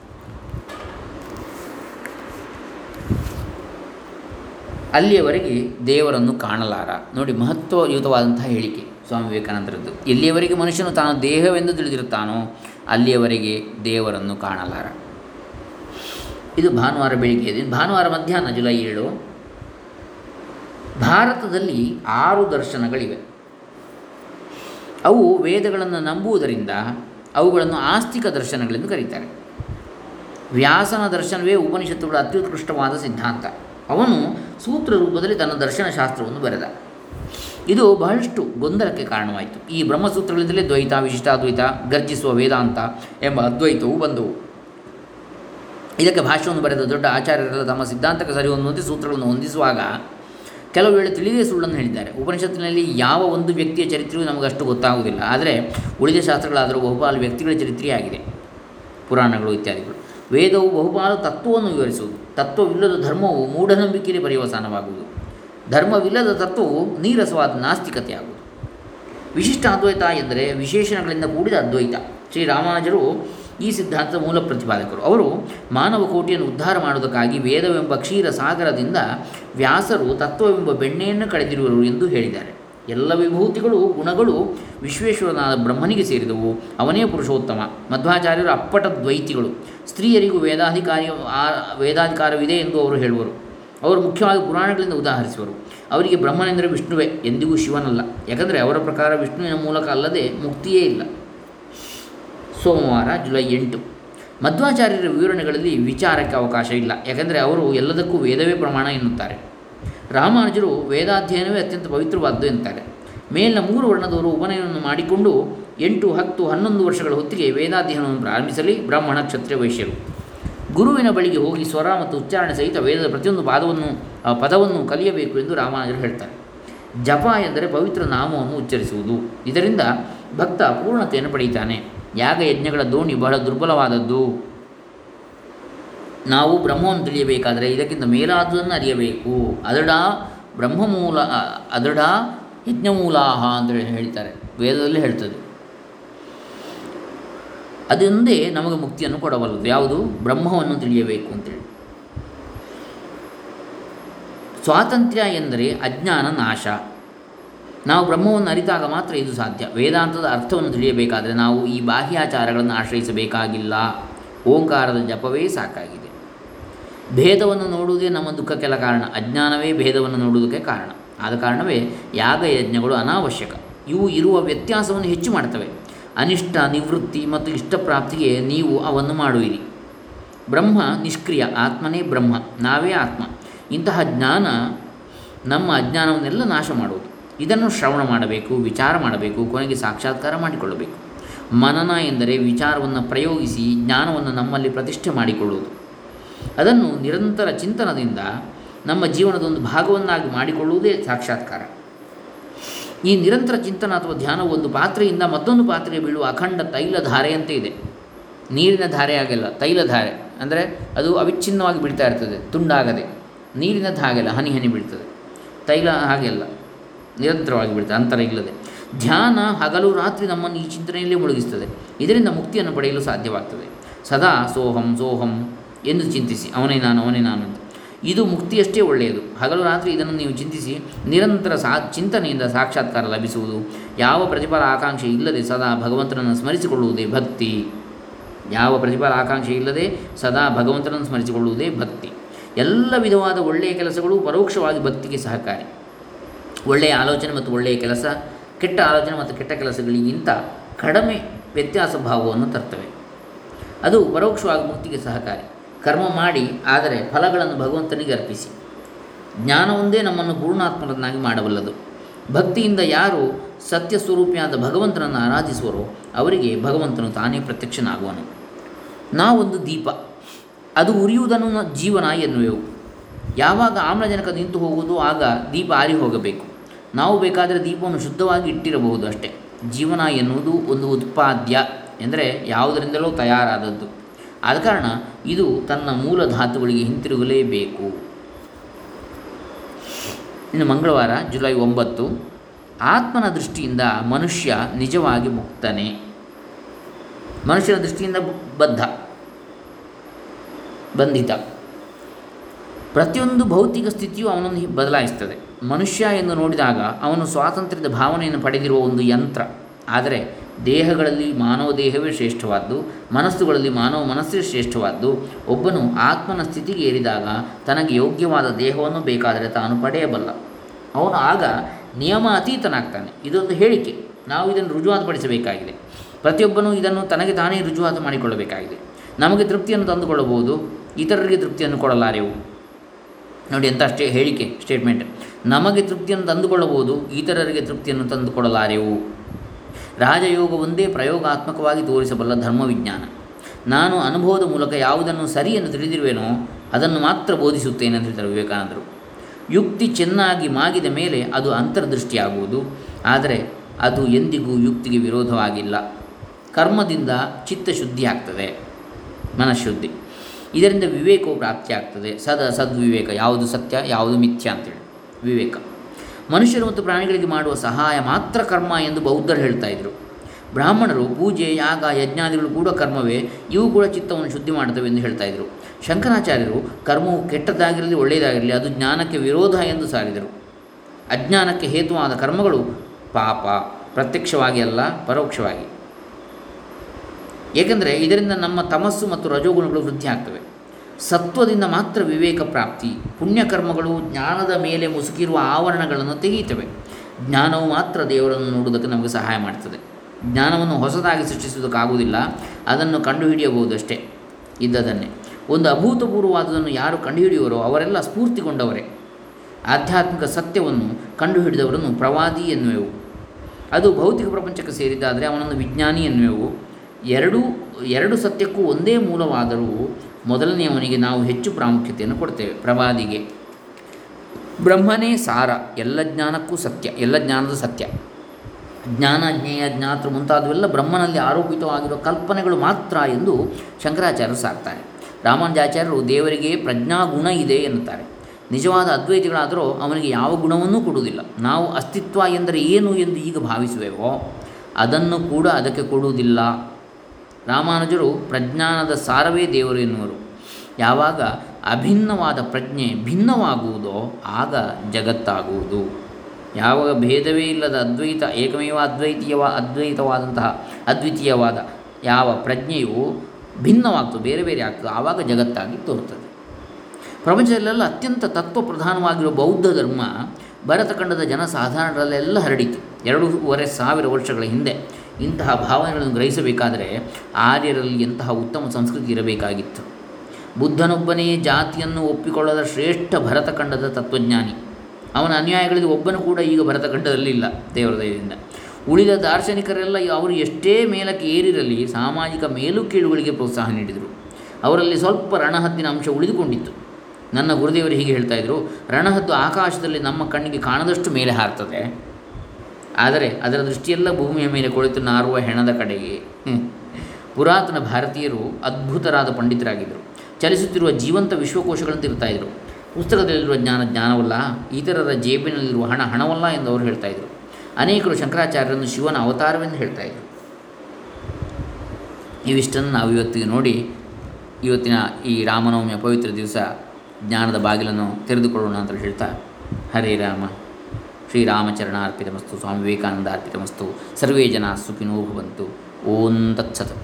ಅಲ್ಲಿಯವರೆಗೆ ದೇವರನ್ನು ಕಾಣಲಾರ. ನೋಡಿ ಮಹತ್ವಯುತವಾದಂತಹ ಹೇಳಿಕೆ ಸ್ವಾಮಿ ವಿವೇಕಾನಂದರದ್ದು. ಎಲ್ಲಿಯವರೆಗೆ ಮನುಷ್ಯನು ತಾನು ದೇಹವೆಂದು ತಿಳಿದಿರುತ್ತಾನೋ, ಅಲ್ಲಿಯವರೆಗೆ ದೇವರನ್ನು ಕಾಣಲಾರ. ಇದು ಭಾನುವಾರ ಬೆಳಿಗ್ಗೆ ಭಾನುವಾರ ಮಧ್ಯಾಹ್ನ ಜುಲೈ ಏಳು. ಭಾರತದಲ್ಲಿ ಆರು ದರ್ಶನಗಳಿವೆ. ಅವು ವೇದಗಳನ್ನು ನಂಬುವುದರಿಂದ ಅವುಗಳನ್ನು ಆಸ್ತಿಕ ದರ್ಶನಗಳೆಂದು ಕರೀತಾರೆ. ವ್ಯಾಸನ ದರ್ಶನವೇ ಉಪನಿಷತ್ತುಗಳ ಅತ್ಯುತ್ಕೃಷ್ಟವಾದ ಸಿದ್ಧಾಂತ. ಅವನು ಸೂತ್ರ ರೂಪದಲ್ಲಿ ತನ್ನ ದರ್ಶನಶಾಸ್ತ್ರವನ್ನು ಬರೆದ. ಇದು ಬಹಳಷ್ಟು ಗೊಂದಲಕ್ಕೆ ಕಾರಣವಾಯಿತು. ಈ ಬ್ರಹ್ಮಸೂತ್ರಗಳಿಂದಲೇ ದ್ವೈತ, ವಿಶಿಷ್ಟಾದ್ವೈತ, ಗರ್ಜಿಸುವ ವೇದಾಂತ ಎಂಬ ಅದ್ವೈತವು ಬಂದವು. ಇದಕ್ಕೆ ಭಾಷೆಯನ್ನು ಬರೆದ ದೊಡ್ಡ ಆಚಾರ್ಯರೆಲ್ಲ ತಮ್ಮ ಸಿದ್ಧಾಂತಕ್ಕೆ ಸರಿ ಹೊಂದುವಂತೆ ಸೂತ್ರಗಳನ್ನು ಹೊಂದಿಸುವಾಗ ಕೆಲವು ವೇಳೆ ತಿಳಿದೇ ಸುಳ್ಳನ್ನು ಹೇಳಿದ್ದಾರೆ. ಉಪನಿಷತ್ತಿನಲ್ಲಿ ಯಾವ ಒಂದು ವ್ಯಕ್ತಿಯ ಚರಿತ್ರೆಯೂ ನಮಗಷ್ಟು ಗೊತ್ತಾಗುವುದಿಲ್ಲ. ಆದರೆ ಉಳಿದ ಶಾಸ್ತ್ರಗಳಾದರೂ ಬಹುಪಾಲು ವ್ಯಕ್ತಿಗಳ ಚರಿತ್ರೆಯಾಗಿದೆ ಪುರಾಣಗಳು ಇತ್ಯಾದಿಗಳು. ವೇದವು ಬಹುಪಾಲು ತತ್ವವನ್ನು ವಿವರಿಸುವುದು. ತತ್ವವಿಲ್ಲದ ಧರ್ಮವು ಮೂಢನಂಬಿಕೆಯಲ್ಲಿ ಪರಿವಸಾನವಾಗುವುದು ಧರ್ಮವಿಲ್ಲದ ತತ್ವವು ನೀರಸವಾದ ನಾಸ್ತಿಕತೆಯಾಗುವುದು. ವಿಶಿಷ್ಟ ಅದ್ವೈತ ಎಂದರೆ ವಿಶೇಷಣಗಳಿಂದ ಕೂಡಿದ ಅದ್ವೈತ. ಶ್ರೀರಾಮಾನುಜರು ಈ ಸಿದ್ಧಾಂತದ ಮೂಲ ಪ್ರತಿಪಾದಕರು. ಅವರು ಮಾನವ ಕೋಟಿಯನ್ನು ಉದ್ಧಾರ ಮಾಡುವುದಕ್ಕಾಗಿ ವೇದವೆಂಬ ಕ್ಷೀರ ಸಾಗರದಿಂದ ವ್ಯಾಸರು ತತ್ವವೆಂಬ ಬೆಣ್ಣೆಯನ್ನು ಕಳೆದಿರುವರು ಎಂದು ಹೇಳಿದ್ದಾರೆ. ಎಲ್ಲ ವಿಭೂತಿಗಳು, ಗುಣಗಳು ವಿಶ್ವೇಶ್ವರನಾದ ಬ್ರಹ್ಮನಿಗೆ ಸೇರಿದವು. ಅವನೇ ಪುರುಷೋತ್ತಮ. ಮಧ್ವಾಚಾರ್ಯರು ಅಪ್ಪಟ ದ್ವೈತಿಗಳು. ಸ್ತ್ರೀಯರಿಗೂ ವೇದಾಧಿಕಾರಿ ವೇದಾಧಿಕಾರವಿದೆ ಎಂದು ಅವರು ಹೇಳುವರು. ಅವರು ಮುಖ್ಯವಾಗಿ ಪುರಾಣಗಳಿಂದ ಉದಾಹರಿಸುವರು. ಅವರಿಗೆ ಬ್ರಹ್ಮನೆಂದರೆ ವಿಷ್ಣುವೇ, ಎಂದಿಗೂ ಶಿವನಲ್ಲ. ಯಾಕಂದರೆ ಅವರ ಪ್ರಕಾರ ವಿಷ್ಣುವಿನ ಮೂಲಕ ಅಲ್ಲದೆ ಮುಕ್ತಿಯೇ ಇಲ್ಲ. ಸೋಮವಾರ, ಜುಲೈ ಎಂಟು. ಮಧ್ವಾಚಾರ್ಯರ ವಿವರಣೆಗಳಲ್ಲಿ ವಿಚಾರಕ್ಕೆ ಅವಕಾಶ ಇಲ್ಲ. ಯಾಕೆಂದರೆ ಅವರು ಎಲ್ಲದಕ್ಕೂ ವೇದವೇ ಪ್ರಮಾಣ ಎನ್ನುತ್ತಾರೆ. ರಾಮಾನುಜರು ವೇದಾಧ್ಯಯನವೇ ಅತ್ಯಂತ ಪವಿತ್ರವಾದ್ದು ಎನ್ನುತ್ತಾರೆ. ಮೇಲಿನ ಮೂರು ವರ್ಣದವರು ಉಪನಯನವನ್ನು ಮಾಡಿಕೊಂಡು ಎಂಟು, ಹತ್ತು, ಹನ್ನೊಂದು ವರ್ಷಗಳ ಹೊತ್ತಿಗೆ ವೇದಾಧ್ಯಯನವನ್ನು ಪ್ರಾರಂಭಿಸಲಿ, ಬ್ರಾಹ್ಮಣ, ಕ್ಷತ್ರಿಯ, ವೈಶ್ಯರು. ಗುರುವಿನ ಬಳಿಗೆ ಹೋಗಿ ಸ್ವರ ಮತ್ತು ಉಚ್ಚಾರಣೆ ಸಹಿತ ವೇದದ ಪ್ರತಿಯೊಂದು ಪಾದವನ್ನು ಪದವನ್ನು ಕಲಿಯಬೇಕು ಎಂದು ರಾಮಾನುಜರು ಹೇಳ್ತಾರೆ. ಜಪ ಎಂದರೆ ಪವಿತ್ರ ನಾಮವನ್ನು ಉಚ್ಚರಿಸುವುದು. ಇದರಿಂದ ಭಕ್ತ ಪೂರ್ಣತೆಯನ್ನು ಪಡೆಯುತ್ತಾನೆ. ಯಾಗ ಯಜ್ಞಗಳ ದೋಣಿ ಬಹಳ ದುರ್ಬಲವಾದದ್ದು. ನಾವು ಬ್ರಹ್ಮವನ್ನು ತಿಳಿಯಬೇಕಾದರೆ ಇದಕ್ಕಿಂತ ಮೇಲಾದುದನ್ನು ಅರಿಯಬೇಕು. ಅದಡ ಬ್ರಹ್ಮಮೂಲ ಅದಡ ಯಜ್ಞಮೂಲಾಹ ಅಂತ ಹೇಳ್ತಾರೆ. ವೇದದಲ್ಲಿ ಹೇಳ್ತದೆ. ಅದೊಂದೇ ನಮಗೆ ಮುಕ್ತಿಯನ್ನು ಕೊಡಬಲ್ಲದು. ಯಾವುದು? ಬ್ರಹ್ಮವನ್ನು ತಿಳಿಯಬೇಕು ಅಂತೇಳಿ ಸ್ವಾತಂತ್ರ್ಯ ಎಂದರೆ ಅಜ್ಞಾನ ನಾಶ. ನಾವು ಬ್ರಹ್ಮವನ್ನು ಅರಿತಾಗ ಮಾತ್ರ ಇದು ಸಾಧ್ಯ. ವೇದಾಂತದ ಅರ್ಥವನ್ನು ತಿಳಿಯಬೇಕಾದರೆ ನಾವು ಈ ಬಾಹ್ಯಾಚಾರಗಳನ್ನು ಆಶ್ರಯಿಸಬೇಕಾಗಿಲ್ಲ. ಓಂಕಾರದ ಜಪವೇ ಸಾಕಾಗಿದೆ. ಭೇದವನ್ನು ನೋಡುವುದೇ ನಮ್ಮ ದುಃಖಕ್ಕೆಲ್ಲ ಕಾರಣ. ಅಜ್ಞಾನವೇ ಭೇದವನ್ನು ನೋಡುವುದಕ್ಕೆ ಕಾರಣ. ಆದ ಕಾರಣವೇ ಯಾಗ ಯಜ್ಞಗಳು ಅನಾವಶ್ಯಕ. ಇವು ಇರುವ ವ್ಯತ್ಯಾಸವನ್ನು ಹೆಚ್ಚು ಮಾಡ್ತವೆ. ಅನಿಷ್ಟ, ನಿವೃತ್ತಿ ಮತ್ತು ಇಷ್ಟಪ್ರಾಪ್ತಿಗೆ ನೀವು ಅವನ್ನು ಮಾಡುವಿರಿ. ಬ್ರಹ್ಮ ನಿಷ್ಕ್ರಿಯ, ಆತ್ಮನೇ ಬ್ರಹ್ಮ, ನಾವೇ ಆತ್ಮ. ಇಂತಹ ಜ್ಞಾನ ನಮ್ಮ ಅಜ್ಞಾನವನ್ನೆಲ್ಲ ನಾಶ ಮಾಡುವುದು. ಇದನ್ನು ಶ್ರವಣ ಮಾಡಬೇಕು, ವಿಚಾರ ಮಾಡಬೇಕು, ಕೊನೆಗೆ ಸಾಕ್ಷಾತ್ಕಾರ ಮಾಡಿಕೊಳ್ಳಬೇಕು. ಮನನ ಎಂದರೆ ವಿಚಾರವನ್ನು ಪ್ರಯೋಗಿಸಿ ಜ್ಞಾನವನ್ನು ನಮ್ಮಲ್ಲಿ ಪ್ರತಿಷ್ಠೆ ಮಾಡಿಕೊಳ್ಳುವುದು. ಅದನ್ನು ನಿರಂತರ ಚಿಂತನದಿಂದ ನಮ್ಮ ಜೀವನದ ಒಂದು ಭಾಗವನ್ನಾಗಿ ಮಾಡಿಕೊಳ್ಳುವುದೇ ಸಾಕ್ಷಾತ್ಕಾರ. ಈ ನಿರಂತರ ಚಿಂತನ ಅಥವಾ ಧ್ಯಾನ ಒಂದು ಪಾತ್ರೆಯಿಂದ ಮತ್ತೊಂದು ಪಾತ್ರೆಗೆ ಬೀಳುವ ಅಖಂಡ ತೈಲ ಧಾರೆಯಂತೆ ಇದೆ. ನೀರಿನ ಧಾರೆ ಆಗಿಲ್ಲ ತೈಲ ಧಾರೆ ಅಂದರೆ ಅದು ಅವಿಚ್ಛಿನ್ನವಾಗಿ ಬೀಳ್ತಾ ಇರ್ತದೆ, ತುಂಡಾಗದೆ. ನೀರಿನದ್ದು ಹಾಗೆಲ್ಲ ಹನಿ ಹನಿ ಬೀಳ್ತದೆ. ತೈಲ ಹಾಗೆಲ್ಲ. ನಿರಂತರವಾಗಿ ಬಿಡುತ್ತೆ ಅಂತರ ಇಲ್ಲದೆ. ಧ್ಯಾನ ಹಗಲು ರಾತ್ರಿ ನಮ್ಮನ್ನು ಈ ಚಿಂತನೆಯಲ್ಲಿ ಮುಳುಗಿಸುತ್ತದೆ ಇದರಿಂದ ಮುಕ್ತಿಯನ್ನು ಪಡೆಯಲು ಸಾಧ್ಯವಾಗ್ತದೆ. ಸದಾ ಸೋಹಂ ಸೋಹಂ ಎಂದು ಚಿಂತಿಸಿ, ಅವನೇ ನಾನು ಅವನೇ ನಾನು ಅಂತ. ಇದು ಮುಕ್ತಿಯಷ್ಟೇ ಒಳ್ಳೆಯದು. ಹಗಲು ರಾತ್ರಿ ಇದನ್ನು ನೀವು ಚಿಂತಿಸಿ, ನಿರಂತರ ಸಾ ಚಿಂತನೆಯಿಂದ ಸಾಕ್ಷಾತ್ಕಾರ ಲಭಿಸುವುದು. ಯಾವ ಪ್ರತಿಫಲ ಆಕಾಂಕ್ಷೆ ಇಲ್ಲದೆ ಸದಾ ಭಗವಂತನನ್ನು ಸ್ಮರಿಸಿಕೊಳ್ಳುವುದೇ ಭಕ್ತಿ. ಯಾವ ಪ್ರತಿಫಲ ಆಕಾಂಕ್ಷೆ ಇಲ್ಲದೆ ಸದಾ ಭಗವಂತನನ್ನು ಸ್ಮರಿಸಿಕೊಳ್ಳುವುದೇ ಭಕ್ತಿ. ಎಲ್ಲ ವಿಧವಾದ ಒಳ್ಳೆಯ ಕೆಲಸಗಳು ಪರೋಕ್ಷವಾಗಿ ಭಕ್ತಿಗೆ ಸಹಕಾರಿ. ಒಳ್ಳೆಯ ಆಲೋಚನೆ ಮತ್ತು ಒಳ್ಳೆಯ ಕೆಲಸ, ಕೆಟ್ಟ ಆಲೋಚನೆ ಮತ್ತು ಕೆಟ್ಟ ಕೆಲಸಗಳಿಗಿಂತ ಕಡಿಮೆ ವ್ಯತ್ಯಾಸ ಭಾವವನ್ನು ತರ್ತವೆ. ಅದು ಪರೋಕ್ಷವಾಗಿ ಮುಕ್ತಿಗೆ ಸಹಕಾರಿ. ಕರ್ಮ ಮಾಡಿ, ಆದರೆ ಫಲಗಳನ್ನು ಭಗವಂತನಿಗೆ ಅರ್ಪಿಸಿ. ಜ್ಞಾನವೊಂದೇ ನಮ್ಮನ್ನು ಪೂರ್ಣಾತ್ಮರನ್ನಾಗಿ ಮಾಡಬಲ್ಲದು. ಭಕ್ತಿಯಿಂದ ಯಾರು ಸತ್ಯ ಸ್ವರೂಪಿಯಾದ ಭಗವಂತನನ್ನು ಆರಾಧಿಸುವರೋ ಅವರಿಗೆ ಭಗವಂತನು ತಾನೇ ಪ್ರತ್ಯಕ್ಷನಾಗುವನು. ನಾವೊಂದು ದೀಪ. ಅದು ಉರಿಯುವುದನ್ನು ಜೀವನ ಎನ್ನುವೆವು. ಯಾವಾಗ ಆಮ್ಲಜನಕ ನಿಂತು ಹೋಗುವುದು ಆಗ ದೀಪ ಆರಿ ಹೋಗಬೇಕು. ನಾವು ಬೇಕಾದರೆ ದೀಪವನ್ನು ಶುದ್ಧವಾಗಿ ಇಟ್ಟಿರಬಹುದು ಅಷ್ಟೇ. ಜೀವನ ಎನ್ನುವುದು ಒಂದು ಉತ್ಪಾದ್ಯ ಎಂದರೆ ಯಾವುದರಿಂದಲೂ ತಯಾರಾದದ್ದು. ಆದ ಕಾರಣ ಇದು ತನ್ನ ಮೂಲ ಧಾತುಗಳಿಗೆ ಹಿಂತಿರುಗಲೇಬೇಕು. ಇನ್ನು ಮಂಗಳವಾರ, ಜುಲೈ ಒಂಬತ್ತು, ಆತ್ಮನ ದೃಷ್ಟಿಯಿಂದ ಮನುಷ್ಯ ನಿಜವಾಗಿ ಮುಕ್ತನೇ. ಮನುಷ್ಯನ ದೃಷ್ಟಿಯಿಂದ ಬದ್ಧ, ಬಂಧಿತ. ಪ್ರತಿಯೊಂದು ಭೌತಿಕ ಸ್ಥಿತಿಯು ಅವನನ್ನು ಬದಲಾಯಿಸ್ತದೆ ಮನುಷ್ಯ ಎಂದು ನೋಡಿದಾಗ ಅವನು ಸ್ವಾತಂತ್ರ್ಯದ ಭಾವನೆಯನ್ನು ಪಡೆದಿರುವ ಒಂದು ಯಂತ್ರ. ಆದರೆ ದೇಹಗಳಲ್ಲಿ ಮಾನವ ದೇಹವೇ ಶ್ರೇಷ್ಠವಾದ್ದು, ಮನಸ್ಸುಗಳಲ್ಲಿ ಮಾನವ ಮನಸ್ಸೇ ಶ್ರೇಷ್ಠವಾದ್ದು. ಒಬ್ಬನು ಆತ್ಮನ ಸ್ಥಿತಿಗೆ ಏರಿದಾಗ ತನಗೆ ಯೋಗ್ಯವಾದ ದೇಹವನ್ನು ಬೇಕಾದರೆ ತಾನು ಪಡೆಯಬಲ್ಲ. ಅವನು ಆಗ ನಿಯಮ ಅತೀತನಾಗ್ತಾನೆ ಇದೊಂದು ಹೇಳಿಕೆ. ನಾವು ಇದನ್ನು ರುಜುವಾತುಪಡಿಸಬೇಕಾಗಿದೆ. ಪ್ರತಿಯೊಬ್ಬನೂ ಇದನ್ನು ತನಗೆ ತಾನೇ ರುಜುವಾತು ಮಾಡಿಕೊಳ್ಳಬೇಕಾಗಿದೆ. ನಮಗೆ ತೃಪ್ತಿಯನ್ನು ತಂದುಕೊಳ್ಳಬಹುದು, ಇತರರಿಗೆ ತೃಪ್ತಿಯನ್ನು ಕೊಡಲಾರೆವು. ನೋಡಿ ಎಂಥ ಅಷ್ಟೇ ಹೇಳಿಕೆ ಸ್ಟೇಟ್ಮೆಂಟ್ ನಮಗೆ ತೃಪ್ತಿಯನ್ನು ತಂದುಕೊಳ್ಳಬಹುದು, ಇತರರಿಗೆ ತೃಪ್ತಿಯನ್ನು ತಂದುಕೊಡಲಾರೆವು. ರಾಜಯೋಗ ಒಂದೇ ಪ್ರಯೋಗಾತ್ಮಕವಾಗಿ ತೋರಿಸಬಲ್ಲ ಧರ್ಮವಿಜ್ಞಾನ. ನಾನು ಅನುಭವದ ಮೂಲಕ ಯಾವುದನ್ನು ಸರಿ ಎಂದು ತಿಳಿದಿರುವೆನೋ, ಅದನ್ನು ಮಾತ್ರ ಬೋಧಿಸುತ್ತೇನೆ ಅಂತ ಹೇಳ್ತಾರೆ ವಿವೇಕಾನಂದರು. ಯುಕ್ತಿ ಚೆನ್ನಾಗಿ ಮಾಗಿದ ಮೇಲೆ ಅದು ಅಂತರ್ದೃಷ್ಟಿಯಾಗುವುದು, ಆದರೆ ಅದು ಎಂದಿಗೂ ಯುಕ್ತಿಗೆ ವಿರೋಧವಾಗಿಲ್ಲ. ಕರ್ಮದಿಂದ ಚಿತ್ತಶುದ್ಧಿ ಆಗ್ತದೆ ಮನಃಶುದ್ಧಿ. ಇದರಿಂದ ವಿವೇಕವು ಪ್ರಾಪ್ತಿಯಾಗ್ತದೆ ಸದ ಸದ್ವಿವೇಕ, ಯಾವುದು ಸತ್ಯ, ಯಾವುದು ಮಿಥ್ಯ ಅಂತೇಳಿ. ವಿವೇಕ. ಮನುಷ್ಯರು ಮತ್ತು ಪ್ರಾಣಿಗಳಿಗೆ ಮಾಡುವ ಸಹಾಯ ಮಾತ್ರ ಕರ್ಮ ಎಂದು ಬೌದ್ಧರು ಹೇಳ್ತಾ ಇದ್ದರು ಬ್ರಾಹ್ಮಣರು ಪೂಜೆ, ಯಾಗ, ಯಜ್ಞಾದಿಗಳು ಕೂಡ ಕರ್ಮವೇ, ಇವು ಕೂಡ ಚಿತ್ತವನ್ನು ಶುದ್ಧಿ ಮಾಡುತ್ತವೆ ಎಂದು ಹೇಳ್ತಾ ಇದ್ದರು ಶಂಕರಾಚಾರ್ಯರು, ಕರ್ಮವು ಕೆಟ್ಟದ್ದಾಗಿರಲಿ, ಒಳ್ಳೆಯದಾಗಿರಲಿ, ಅದು ಜ್ಞಾನಕ್ಕೆ ವಿರೋಧ ಎಂದು ಸಾರಿದರು. ಅಜ್ಞಾನಕ್ಕೆ ಹೇತುವಾದ ಕರ್ಮಗಳು ಪಾಪ, ಪ್ರತ್ಯಕ್ಷವಾಗಿ ಅಲ್ಲ, ಪರೋಕ್ಷವಾಗಿ. ಏಕೆಂದರೆ ಇದರಿಂದ ನಮ್ಮ ತಮಸ್ಸು ಮತ್ತು ರಜೋಗುಣಗಳು ವೃದ್ಧಿ ಆಗ್ತವೆ. ಸತ್ವದಿಂದ ಮಾತ್ರ ವಿವೇಕ ಪ್ರಾಪ್ತಿ, ಪುಣ್ಯಕರ್ಮಗಳು ಜ್ಞಾನದ ಮೇಲೆ ಮುಸುಕಿರುವ ಆವರಣಗಳನ್ನು ತೆಗೆಯುತ್ತವೆ. ಜ್ಞಾನವು ಮಾತ್ರ ದೇವರನ್ನು ನೋಡುವುದಕ್ಕೆ ನಮಗೆ ಸಹಾಯ ಮಾಡ್ತದೆ. ಜ್ಞಾನವನ್ನು ಹೊಸದಾಗಿ ಸೃಷ್ಟಿಸುವುದಕ್ಕಾಗುವುದಿಲ್ಲ, ಅದನ್ನು ಕಂಡುಹಿಡಿಯಬಹುದಷ್ಟೇ. ಇದ್ದದನ್ನೇ ಒಂದು ಅಭೂತಪೂರ್ವವಾದುದನ್ನು ಯಾರು ಕಂಡುಹಿಡಿಯುವರೋ ಅವರೆಲ್ಲ ಸ್ಫೂರ್ತಿಗೊಂಡವರೇ. ಆಧ್ಯಾತ್ಮಿಕ ಸತ್ಯವನ್ನು ಕಂಡುಹಿಡಿದವರನ್ನು ಪ್ರವಾದಿ ಎನ್ನುವೆವು. ಅದು ಭೌತಿಕ ಪ್ರಪಂಚಕ್ಕೆ ಸೇರಿದ್ದಾದರೆ ಅವನನ್ನು ವಿಜ್ಞಾನಿ ಎನ್ನುವೆವು. ಎರಡೂ, ಎರಡು ಸತ್ಯಕ್ಕೂ ಒಂದೇ ಮೂಲವಾದರೂ ಮೊದಲನೆಯವನಿಗೆ ನಾವು ಹೆಚ್ಚು ಪ್ರಾಮುಖ್ಯತೆಯನ್ನು ಕೊಡ್ತೇವೆ. ಪ್ರವಾದಿಗೆ, ಬ್ರಹ್ಮನೇ ಸಾರ, ಎಲ್ಲ ಜ್ಞಾನಕ್ಕೂ ಸತ್ಯ, ಎಲ್ಲ ಜ್ಞಾನದ ಸತ್ಯ. ಜ್ಞಾನ, ಜ್ಞೇಯ, ಜ್ಞಾತೃ ಮುಂತಾದವೆಲ್ಲ ಬ್ರಹ್ಮನಲ್ಲಿ ಆರೋಪಿತವಾಗಿರುವ ಕಲ್ಪನೆಗಳು ಮಾತ್ರ ಎಂದು ಶಂಕರಾಚಾರ್ಯರು ಸಾರ್ತಾರೆ ರಾಮಾನುಜಾಚಾರ್ಯರು ದೇವರಿಗೆ ಪ್ರಜ್ಞಾಗುಣ ಇದೆ ಎನ್ನುತ್ತಾರೆ. ನಿಜವಾದ ಅದ್ವೈತಿಗಳಾದರೂ ಅವನಿಗೆ ಯಾವ ಗುಣವನ್ನೂ ಕೊಡುವುದಿಲ್ಲ. ನಾವು ಅಸ್ತಿತ್ವ ಎಂದರೆ ಏನು ಎಂದು ಈಗ ಭಾವಿಸುವೆವೋ, ಅದನ್ನು ಕೂಡ ಅದಕ್ಕೆ ಕೊಡುವುದಿಲ್ಲ. ರಾಮಾನುಜರು ಪ್ರಜ್ಞಾನದ ಸಾರವೇ ದೇವರು ಎನ್ನುವರು. ಯಾವಾಗ ಅಭಿನ್ನವಾದ ಪ್ರಜ್ಞೆ ಭಿನ್ನವಾಗುವುದೋ ಆಗ ಜಗತ್ತಾಗುವುದು. ಯಾವಾಗ ಭೇದವೇ ಇಲ್ಲದ ಅದ್ವೈತ ಏಕಮೇವ ಅದ್ವೈತೀಯವ ಅದ್ವೈತವಾದಂತಹ ಅದ್ವಿತೀಯವಾದ ಯಾವ ಪ್ರಜ್ಞೆಯು ಭಿನ್ನವಾಗ್ತದೆ, ಬೇರೆ ಬೇರೆ ಆಗ್ತದೆ, ಆವಾಗ ಜಗತ್ತಾಗಿ ತೋರುತ್ತದೆ. ಪ್ರಪಂಚದಲ್ಲೆಲ್ಲ ಅತ್ಯಂತ ತತ್ವ ಪ್ರಧಾನವಾಗಿರುವ ಬೌದ್ಧ ಧರ್ಮ ಭರತಖಂಡದ ಜನಸಾಧಾರಣರಲ್ಲೆಲ್ಲ ಹರಡಿತು. ಎರಡೂವರೆ ಸಾವಿರ ವರ್ಷಗಳ ಹಿಂದೆ ಇಂತಹ ಭಾವನೆಗಳನ್ನು ಗ್ರಹಿಸಬೇಕಾದರೆ ಆರ್ಯರಲ್ಲಿ ಎಂತಹ ಉತ್ತಮ ಸಂಸ್ಕೃತಿ ಇರಬೇಕಾಗಿತ್ತು. ಬುದ್ಧನೊಬ್ಬನೇ ಜಾತಿಯನ್ನು ಒಪ್ಪಿಕೊಳ್ಳದ ಶ್ರೇಷ್ಠ ಭರತಖಂಡದ ತತ್ವಜ್ಞಾನಿ. ಅವನ ಅನುಯಾಯಿಗಳಲ್ಲಿ ಒಬ್ಬನು ಕೂಡ ಈಗ ಭರತಖಂಡದಲ್ಲಿ ಇಲ್ಲ, ದೇವರ ದಯದಿಂದ ಉಳಿದ ದಾರ್ಶನಿಕರೆಲ್ಲ ಅವರು ಎಷ್ಟೇ ಮೇಲಕ್ಕೆ ಏರಿರಲಿ ಸಾಮಾಜಿಕ ಮೇಲು ಕೀಳುಗಳಿಗೆ ಪ್ರೋತ್ಸಾಹ ನೀಡಿದರು. ಅವರಲ್ಲಿ ಸ್ವಲ್ಪ ರಣಹದ್ದಿನ ಅಂಶ ಉಳಿದುಕೊಂಡಿತ್ತು. ನನ್ನ ಗುರುದೇವರು ಹೀಗೆ ಹೇಳ್ತಾ ಇದ್ರು, ರಣಹದ್ದು ಆಕಾಶದಲ್ಲಿ ನಮ್ಮ ಕಣ್ಣಿಗೆ ಕಾಣದಷ್ಟು ಮೇಲೆ ಹಾರ್ತದೆ. ಆದರೆ ಅದರ ದೃಷ್ಟಿಯೆಲ್ಲ ಭೂಮಿಯ ಮೇಲೆ ಕುಳಿತು ನಾರುವ ಹೆಣದ ಕಡೆಗೆ. ಪುರಾತನ ಭಾರತೀಯರು ಅದ್ಭುತರಾದ ಪಂಡಿತರಾಗಿದ್ದರು. ಚಲಿಸುತ್ತಿರುವ ಜೀವಂತ ವಿಶ್ವಕೋಶಗಳಂತೆ ಇರ್ತಾಯಿದ್ರು ಪುಸ್ತಕದಲ್ಲಿರುವ ಜ್ಞಾನ ಜ್ಞಾನವಲ್ಲ, ಇತರರ ಜೇಬಿನಲ್ಲಿರುವ ಹಣ ಹಣವಲ್ಲ ಎಂದು ಅವರು ಹೇಳ್ತಾಯಿದ್ರು ಅನೇಕರು ಶಂಕರಾಚಾರ್ಯರನ್ನು ಶಿವನ ಅವತಾರವೆಂದು ಹೇಳ್ತಾಯಿದ್ರು ಇವಿಷ್ಟನ್ನು ನಾವು ಇವತ್ತಿಗೆ ನೋಡಿ, ಇವತ್ತಿನ ಈ ರಾಮನವಮಿಯ ಪವಿತ್ರ ದಿವಸ ಜ್ಞಾನದ ಬಾಗಿಲನ್ನು ತೆರೆದುಕೊಳ್ಳೋಣ ಅಂತ ಹೇಳ್ತಾ, ಹರೇ ರಾಮ. శ్రీరామచరణార్పితమస్తు స్వామి వివేకానందార్పితమస్తు సర్వే జనా సుఖినో భవంతు. ఓం తత్సత్.